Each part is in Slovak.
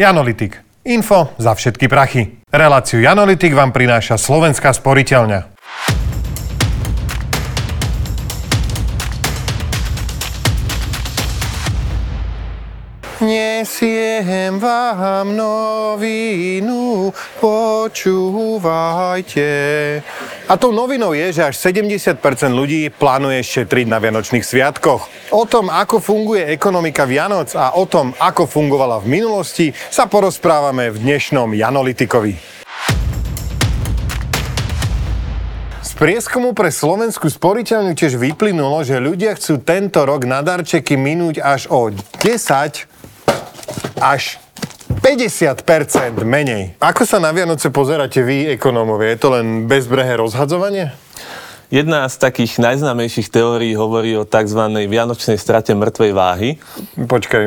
Janolitik. Info za všetky prachy. Reláciu Janolitik vám prináša Slovenská sporiteľňa. Nesiem vám novinu, počúvajte. A tou novinou je, že až 70% ľudí plánuje šetriť na Vianočných sviatkoch. O tom, ako funguje ekonomika Vianoc a o tom, ako fungovala v minulosti, sa porozprávame v dnešnom Janolitikovi. Prieskumu pre slovenskú sporiteľňu tiež vyplynulo, že ľudia chcú tento rok na darčeky minúť až o 10 až 50% menej. Ako sa na Vianoce pozeráte vy, ekonómovia? Je to len bezbrehé rozhadzovanie? Jedna z takých najznámejších teórií hovorí o tzv. vianočnej strate mŕtvej váhy. Počkaj,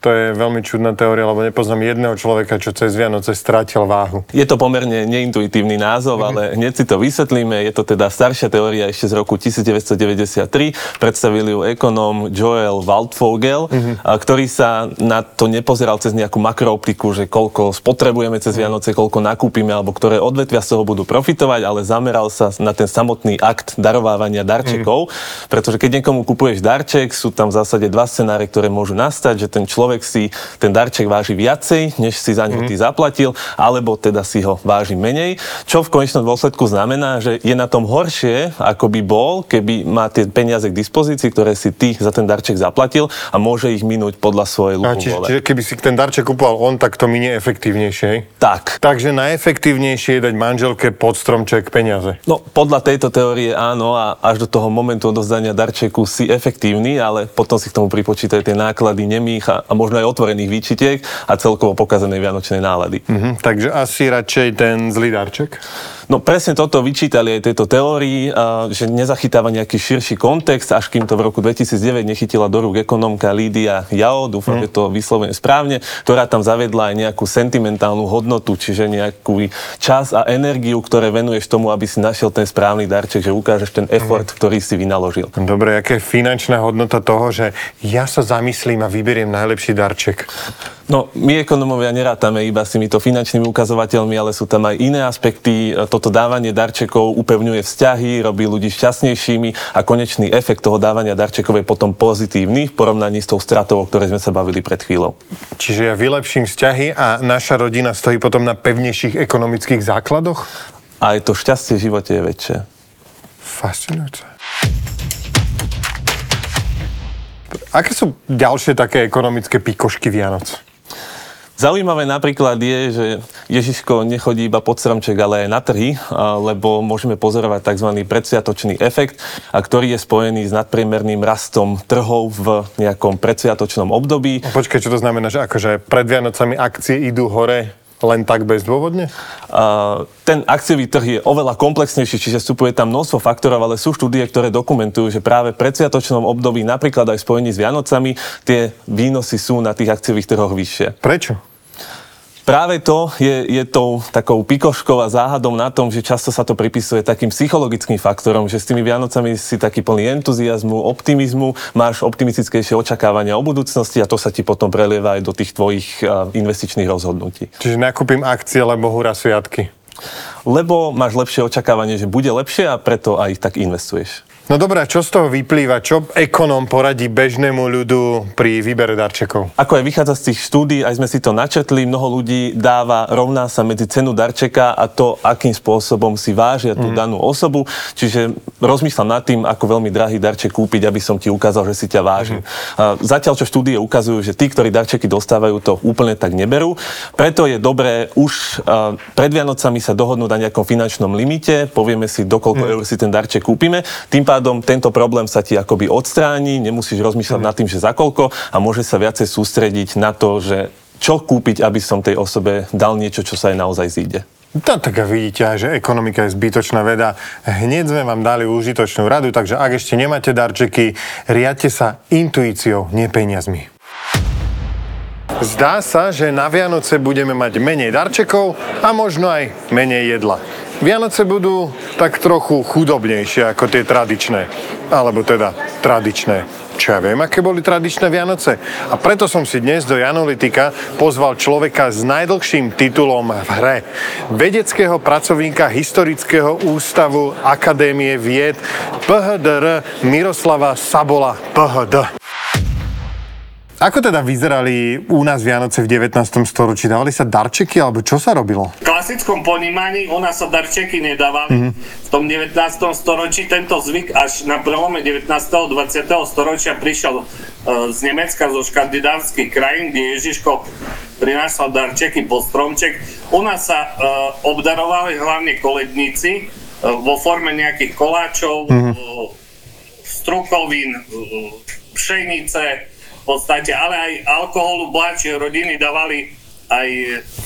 to je veľmi čudná teória, lebo nepoznám jedného človeka, čo cez Vianoce strátil váhu. Je to pomerne neintuitívny názov, mm-hmm. ale hneď si to vysvetlíme. Je to teda staršia teória ešte z roku 1993. Predstavil ju ekonóm Joel Waldvogel, mm-hmm. ktorý sa na to nepozeral cez nejakú makrooptiku, že koľko spotrebujeme cez Vianoce, koľko nakúpime, alebo ktoré odvetvia z toho budú profitovať, ale zameral sa na ten samotný akt darovávania darčekov. Mm-hmm. Pretože keď niekomu kupuješ darček, sú tam v zásade dva scenáre, ktoré môžu nastať, že ten človek človek si ten darček váži viacej, než si za ňo mm. ty zaplatil, alebo teda si ho váži menej, čo v konečnom dôsledku znamená, že je na tom horšie, ako by bol, keby má tie peniaze k dispozícii, ktoré si ty za ten darček zaplatil a môže ich minúť podľa svojej ľubovole. Čiže, čiže keby si ten darček kupoval on, tak to minie efektívnejšie. Tak. Takže najefektívnejšie je dať manželke pod stromček peniaze. No, podľa tejto teórie áno a až do toho momentu odozdania darčeku si efektívny, ale potom si k tomu pripočítaj tie náklady nemých a, a možno aj otvorených výčitiek a celkovo pokazenej vianočnej nálady. Mm-hmm, takže asi radšej ten zlý darček? No presne toto vyčítali aj tejto teórii, že nezachytáva nejaký širší kontext, až kým to v roku 2009 nechytila do rúk ekonomka Lídia Jao, dúfam, mm. že to vyslovene správne, ktorá tam zaviedla aj nejakú sentimentálnu hodnotu, čiže nejaký čas a energiu, ktoré venuješ tomu, aby si našiel ten správny darček, že ukážeš ten effort, mm. ktorý si vynaložil. Dobre, aká je finančná hodnota toho, že ja sa zamyslím a vyberiem najlepší darček? No, my ekonomovia nerátame iba s týmito finančnými ukazovateľmi, ale sú tam aj iné aspekty. Toto dávanie darčekov upevňuje vzťahy, robí ľudí šťastnejšími a konečný efekt toho dávania darčekov je potom pozitívny v porovnaní s tou stratou, o ktorej sme sa bavili pred chvíľou. Čiže ja vylepším vzťahy a naša rodina stojí potom na pevnejších ekonomických základoch? A aj to šťastie v živote je väčšie. Fascinujúce. Aké sú ďalšie také ekonomické pikošky Vianoc? Zaujímavé napríklad je, že Ježiško nechodí iba pod stromček, ale aj na trhy, lebo môžeme pozorovať tzv. predsviatočný efekt, a ktorý je spojený s nadpriemerným rastom trhov v nejakom predsviatočnom období. Počkaj, čo to znamená, že akože pred Vianocami akcie idú hore len tak bezdôvodne? Uh, ten akciový trh je oveľa komplexnejší, čiže vstupuje tam množstvo faktorov, ale sú štúdie, ktoré dokumentujú, že práve v predsviatočnom období, napríklad aj spojení s Vianocami, tie výnosy sú na tých akciových trhoch vyššie. Prečo? Práve to je, je tou takou pikoškou a záhadom na tom, že často sa to pripisuje takým psychologickým faktorom, že s tými Vianocami si taký plný entuziasmu, optimizmu, máš optimistickejšie očakávania o budúcnosti a to sa ti potom prelieva aj do tých tvojich investičných rozhodnutí. Čiže nakúpim akcie, lebo hura sviatky. Lebo máš lepšie očakávanie, že bude lepšie a preto aj tak investuješ. No dobré, čo z toho vyplýva? Čo ekonóm poradí bežnému ľudu pri výbere darčekov? Ako aj vychádza z tých štúdí, aj sme si to načetli, mnoho ľudí dáva, rovná sa medzi cenu darčeka a to, akým spôsobom si vážia tú mm. danú osobu. Čiže rozmýšľam nad tým, ako veľmi drahý darček kúpiť, aby som ti ukázal, že si ťa vážim. Mm. Zatiaľ, čo štúdie ukazujú, že tí, ktorí darčeky dostávajú, to úplne tak neberú. Preto je dobré už pred Vianocami sa dohodnúť na nejakom finančnom limite, povieme si, dokoľko mm. eur si ten darček kúpime. Tým pádom tento problém sa ti akoby odstráni, nemusíš rozmýšľať mm. nad tým, že za koľko a môže sa viacej sústrediť na to, že čo kúpiť, aby som tej osobe dal niečo, čo sa aj naozaj zíde. No, tak vidíte aj, že ekonomika je zbytočná veda. Hneď sme vám dali užitočnú radu, takže ak ešte nemáte darčeky, riadte sa intuíciou, nie peniazmi. Zdá sa, že na Vianoce budeme mať menej darčekov a možno aj menej jedla. Vianoce budú tak trochu chudobnejšie ako tie tradičné. Alebo teda tradičné. čo ja viem, aké boli tradičné Vianoce. A preto som si dnes do Janolitika pozval človeka s najdlhším titulom v hre. Vedeckého pracovníka Historického ústavu Akadémie vied PHDR Miroslava Sabola PHD. Ako teda vyzerali u nás Vianoce v 19. storočí? Dávali sa darčeky, alebo čo sa robilo? V klasickom ponímaní u nás sa darčeky nedávali. Mm-hmm. V tom 19. storočí tento zvyk až na prelome 19. a 20. storočia prišiel uh, z Nemecka, zo škandinávskych krajín, kde Ježiško prinášal darčeky po stromček. U nás sa uh, obdarovali hlavne koledníci uh, vo forme nejakých koláčov, mm-hmm. uh, strukovín, uh, pšenice, podstate, ale aj alkoholu mladšie rodiny dávali aj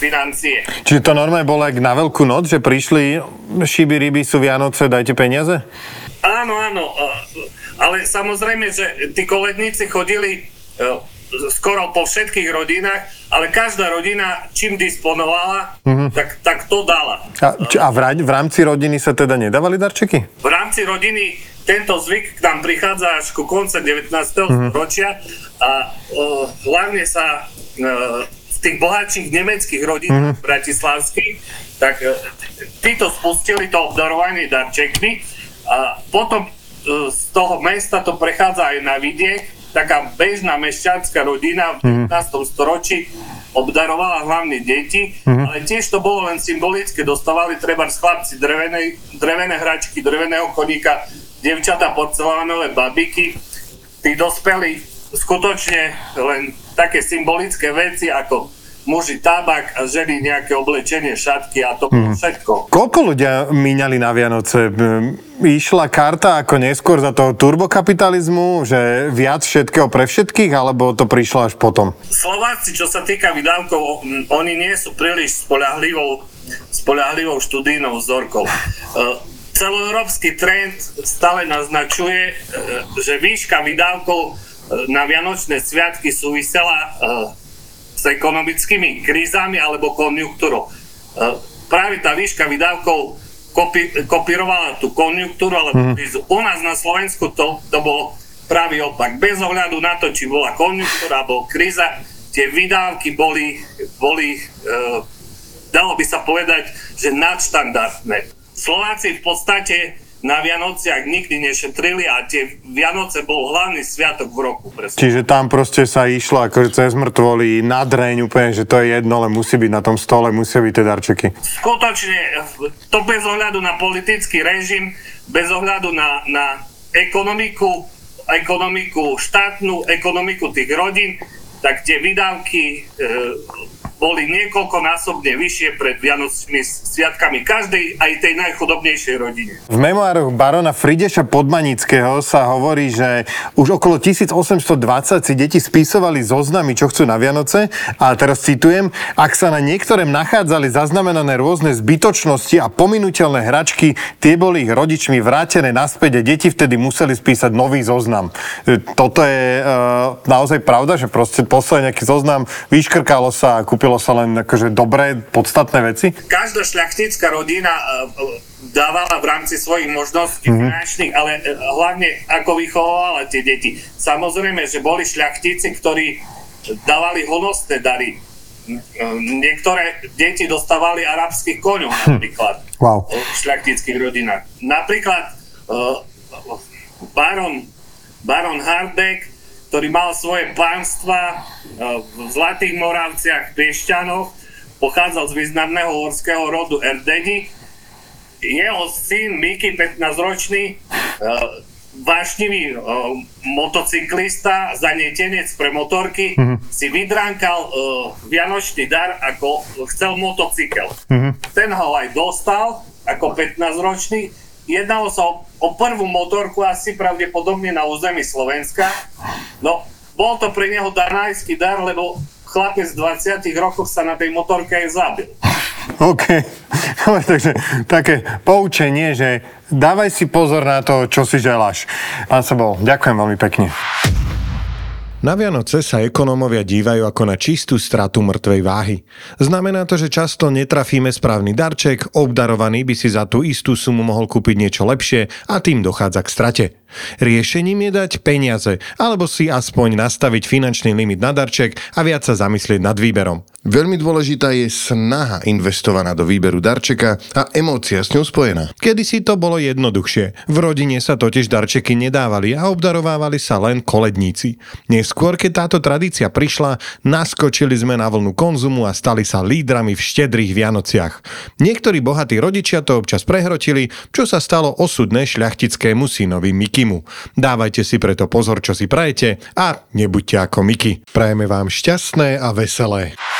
financie. Čiže to normálne bolo aj na veľkú noc, že prišli šiby, ryby, sú Vianoce, dajte peniaze? Áno, áno, ale samozrejme, že tí koledníci chodili e, skoro po všetkých rodinách, ale každá rodina čím disponovala, mm-hmm. tak, tak to dala. A, a v, v rámci rodiny sa teda nedávali darčeky? V rámci rodiny tento zvyk k nám prichádza až ku konce 19. Mm-hmm. a o, hlavne sa o, v tých bohatších nemeckých rodinách mm-hmm. bratislavských, tak o, títo spustili to obdarovanie darčekmi a potom z toho mesta to prechádza aj na vidiek. Taká bežná mešťanská rodina v 19. Mm-hmm. storočí obdarovala hlavne deti, mm-hmm. ale tiež to bolo len symbolické. Dostávali treba z chlapci drevené, drevené hračky, dreveného koníka, devčata porcelánové babiky. Tí dospelí skutočne len také symbolické veci ako muži tabak a ženy nejaké oblečenie, šatky a to hmm. všetko. Koľko ľudia míňali na Vianoce? Išla karta ako neskôr za toho turbokapitalizmu, že viac všetkého pre všetkých, alebo to prišlo až potom? Slováci, čo sa týka vydávkov, oni nie sú príliš spolahlivou, spolahlivou študijnou vzorkou. E, celoeurópsky trend stále naznačuje, e, že výška vydávkov na Vianočné sviatky súvisela s ekonomickými krízami alebo konjunktúrou. Uh, práve tá výška výdavkov kopi- kopírovala tú konjunktúru alebo mm. krízu. U nás na Slovensku to, to bolo práve opak. Bez ohľadu na to, či bola konjunktúra alebo kríza, tie výdavky boli, boli uh, dalo by sa povedať, že nadštandardné. Slováci v podstate na Vianociach nikdy nešetrili a tie Vianoce bol hlavný sviatok v roku. Presne. Čiže tam proste sa išlo akože cez mŕtvoli na dreň úplne, že to je jedno, ale musí byť na tom stole, musia byť tie darčeky. Skutočne, to bez ohľadu na politický režim, bez ohľadu na, na ekonomiku, ekonomiku štátnu, ekonomiku tých rodín, tak tie výdavky e, boli niekoľkonásobne vyššie pred Vianočnými sviatkami každej, aj tej najchudobnejšej rodine. V memoároch barona Frideša Podmanického sa hovorí, že už okolo 1820 si deti spisovali zoznamy, čo chcú na Vianoce a teraz citujem, ak sa na niektorém nachádzali zaznamenané rôzne zbytočnosti a pominuteľné hračky, tie boli ich rodičmi vrátené naspäť a deti vtedy museli spísať nový zoznam. E, toto je e, naozaj pravda, že proste poslali nejaký zoznam, vyškrkalo sa a kúpilo robilo sa len akože dobré, podstatné veci? Každá šľachtická rodina e, e, dávala v rámci svojich možností mm-hmm. finančných, ale e, hlavne ako vychovala tie deti. Samozrejme, že boli šľachtíci, ktorí dávali honosté dary. Niektoré deti dostávali arabských koňov hm. napríklad wow. v šľachtických rodinách. Napríklad baron, baron Hardek ktorý mal svoje pánstva e, v Zlatých Moravciach, Piešťanoch, pochádzal z významného horského rodu Erdeni. Jeho syn Miki, 15-ročný, e, vášnivý uh, motocyklista, zanietenec pre motorky, mm-hmm. si vydránkal vianočný dar, ako chcel motocykel. Mm-hmm. Ten ho aj dostal ako 15-ročný Jednalo sa o, o prvú motorku asi pravdepodobne na území Slovenska. No, bol to pre neho danajský dar, lebo chlapec v 20 rokoch sa na tej motorke aj zabil. OK. Takže také poučenie, že dávaj si pozor na to, čo si želáš. Pán Sebol, ďakujem veľmi pekne. Na Vianoce sa ekonómovia dívajú ako na čistú stratu mŕtvej váhy. Znamená to, že často netrafíme správny darček, obdarovaný by si za tú istú sumu mohol kúpiť niečo lepšie a tým dochádza k strate. Riešením je dať peniaze, alebo si aspoň nastaviť finančný limit na darček a viac sa zamyslieť nad výberom. Veľmi dôležitá je snaha investovaná do výberu darčeka a emócia s ňou spojená. Kedy si to bolo jednoduchšie. V rodine sa totiž darčeky nedávali a obdarovávali sa len koledníci. Neskôr, keď táto tradícia prišla, naskočili sme na vlnu konzumu a stali sa lídrami v štedrých Vianociach. Niektorí bohatí rodičia to občas prehrotili, čo sa stalo osudné šľachtickému synovi Mikimu. Dávajte si preto pozor, čo si prajete a nebuďte ako Miki. Prajeme vám šťastné a veselé.